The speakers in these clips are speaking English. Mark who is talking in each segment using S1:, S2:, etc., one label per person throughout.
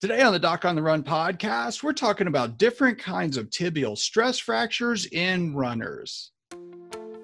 S1: Today on the Doc on the Run podcast, we're talking about different kinds of tibial stress fractures in runners.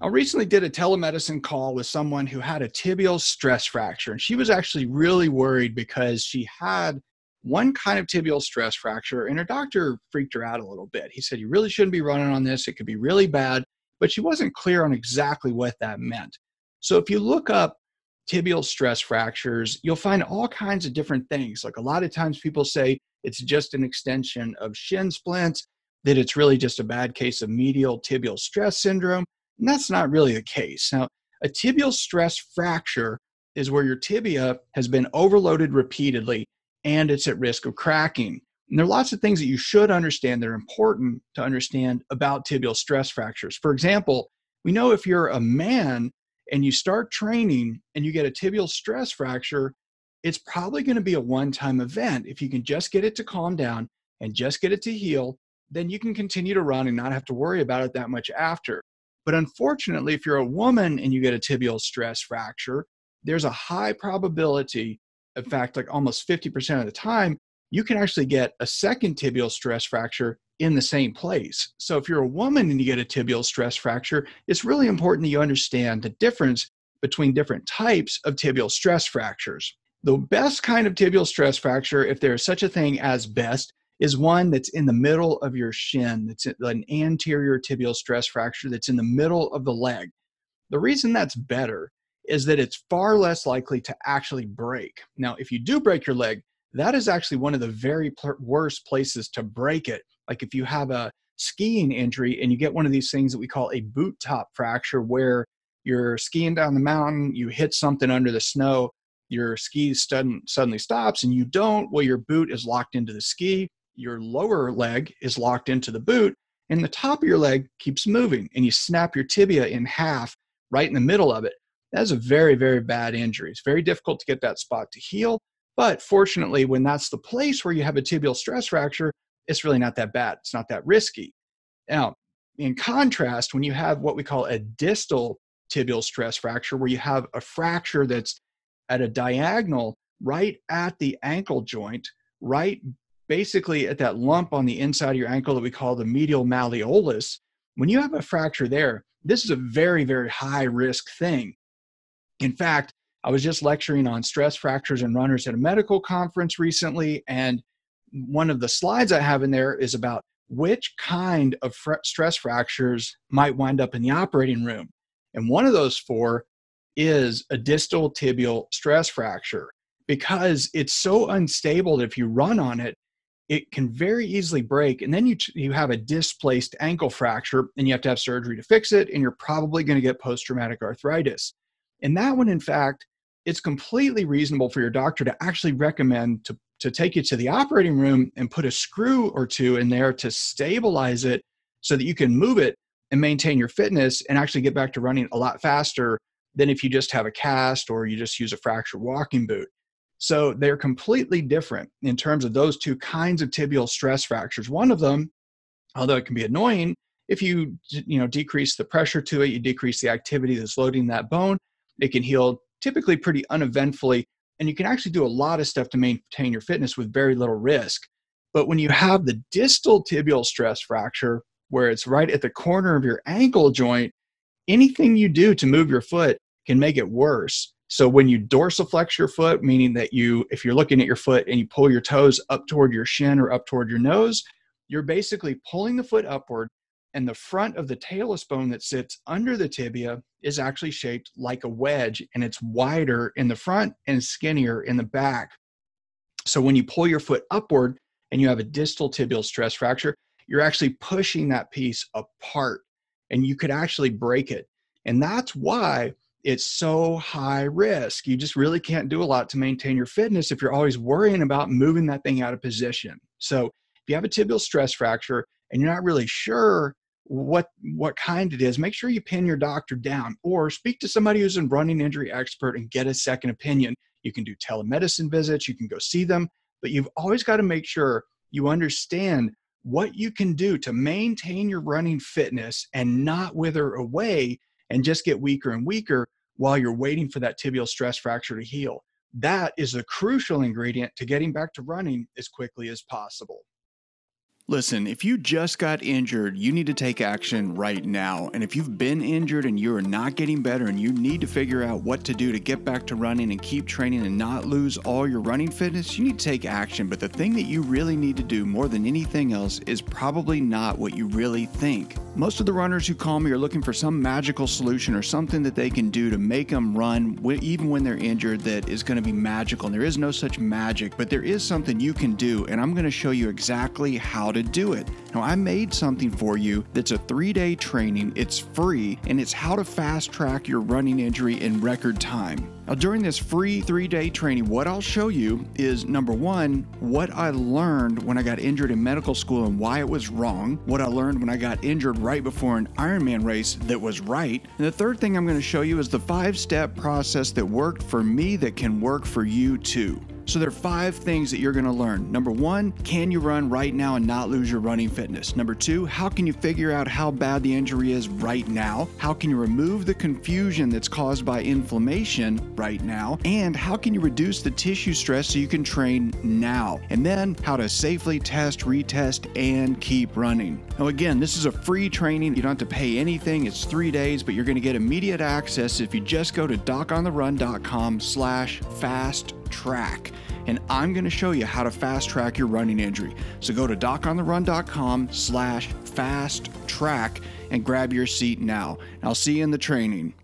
S1: I recently did a telemedicine call with someone who had a tibial stress fracture, and she was actually really worried because she had one kind of tibial stress fracture, and her doctor freaked her out a little bit. He said, You really shouldn't be running on this, it could be really bad, but she wasn't clear on exactly what that meant. So if you look up tibial stress fractures, you'll find all kinds of different things. Like a lot of times people say it's just an extension of shin splints, that it's really just a bad case of medial tibial stress syndrome. And that's not really the case. Now, a tibial stress fracture is where your tibia has been overloaded repeatedly and it's at risk of cracking. And there are lots of things that you should understand that are important to understand about tibial stress fractures. For example, we know if you're a man and you start training and you get a tibial stress fracture, it's probably going to be a one time event. If you can just get it to calm down and just get it to heal, then you can continue to run and not have to worry about it that much after. But unfortunately, if you're a woman and you get a tibial stress fracture, there's a high probability, in fact, like almost 50% of the time, you can actually get a second tibial stress fracture in the same place. So if you're a woman and you get a tibial stress fracture, it's really important that you understand the difference between different types of tibial stress fractures. The best kind of tibial stress fracture, if there is such a thing as best, is one that's in the middle of your shin. It's an anterior tibial stress fracture that's in the middle of the leg. The reason that's better is that it's far less likely to actually break. Now, if you do break your leg, that is actually one of the very pl- worst places to break it like if you have a skiing injury and you get one of these things that we call a boot top fracture, where you're skiing down the mountain, you hit something under the snow, your ski sudden, suddenly stops, and you don't, well, your boot is locked into the ski, your lower leg is locked into the boot, and the top of your leg keeps moving, and you snap your tibia in half right in the middle of it. That's a very, very bad injury. It's very difficult to get that spot to heal. But fortunately, when that's the place where you have a tibial stress fracture, it's really not that bad. It's not that risky. Now, in contrast, when you have what we call a distal tibial stress fracture, where you have a fracture that's at a diagonal right at the ankle joint, right basically at that lump on the inside of your ankle that we call the medial malleolus, when you have a fracture there, this is a very, very high risk thing. In fact, I was just lecturing on stress fractures and runners at a medical conference recently, and one of the slides I have in there is about which kind of fr- stress fractures might wind up in the operating room. And one of those four is a distal tibial stress fracture because it's so unstable that if you run on it, it can very easily break. And then you, you have a displaced ankle fracture and you have to have surgery to fix it. And you're probably going to get post traumatic arthritis. And that one, in fact, it's completely reasonable for your doctor to actually recommend to to take you to the operating room and put a screw or two in there to stabilize it so that you can move it and maintain your fitness and actually get back to running a lot faster than if you just have a cast or you just use a fractured walking boot. So they're completely different in terms of those two kinds of tibial stress fractures. One of them, although it can be annoying, if you you know decrease the pressure to it, you decrease the activity that's loading that bone, it can heal typically pretty uneventfully and you can actually do a lot of stuff to maintain your fitness with very little risk. But when you have the distal tibial stress fracture, where it's right at the corner of your ankle joint, anything you do to move your foot can make it worse. So when you dorsiflex your foot, meaning that you, if you're looking at your foot and you pull your toes up toward your shin or up toward your nose, you're basically pulling the foot upward and the front of the talus bone that sits under the tibia is actually shaped like a wedge and it's wider in the front and skinnier in the back. So when you pull your foot upward and you have a distal tibial stress fracture, you're actually pushing that piece apart and you could actually break it. And that's why it's so high risk. You just really can't do a lot to maintain your fitness if you're always worrying about moving that thing out of position. So if you have a tibial stress fracture and you're not really sure what what kind it is, make sure you pin your doctor down or speak to somebody who's a running injury expert and get a second opinion. You can do telemedicine visits, you can go see them, but you've always got to make sure you understand what you can do to maintain your running fitness and not wither away and just get weaker and weaker while you're waiting for that tibial stress fracture to heal. That is a crucial ingredient to getting back to running as quickly as possible.
S2: Listen, if you just got injured, you need to take action right now. And if you've been injured and you are not getting better and you need to figure out what to do to get back to running and keep training and not lose all your running fitness, you need to take action. But the thing that you really need to do more than anything else is probably not what you really think. Most of the runners who call me are looking for some magical solution or something that they can do to make them run even when they're injured that is going to be magical. And there is no such magic, but there is something you can do. And I'm going to show you exactly how to to do it. Now, I made something for you that's a three day training, it's free, and it's how to fast track your running injury in record time. Now, during this free three day training, what I'll show you is number one, what I learned when I got injured in medical school and why it was wrong, what I learned when I got injured right before an Ironman race that was right. And the third thing I'm going to show you is the five step process that worked for me that can work for you too. So there are five things that you're going to learn. Number one, can you run right now and not lose your running fitness? Number two, how can you figure out how bad the injury is right now? How can you remove the confusion that's caused by inflammation right now? And how can you reduce the tissue stress so you can train now? And then how to safely test, retest, and keep running. Now, again, this is a free training. You don't have to pay anything. It's three days, but you're going to get immediate access if you just go to docontherun.com slash fast track. And I'm going to show you how to fast track your running injury. So go to docontherun.com slash fast track and grab your seat now. I'll see you in the training.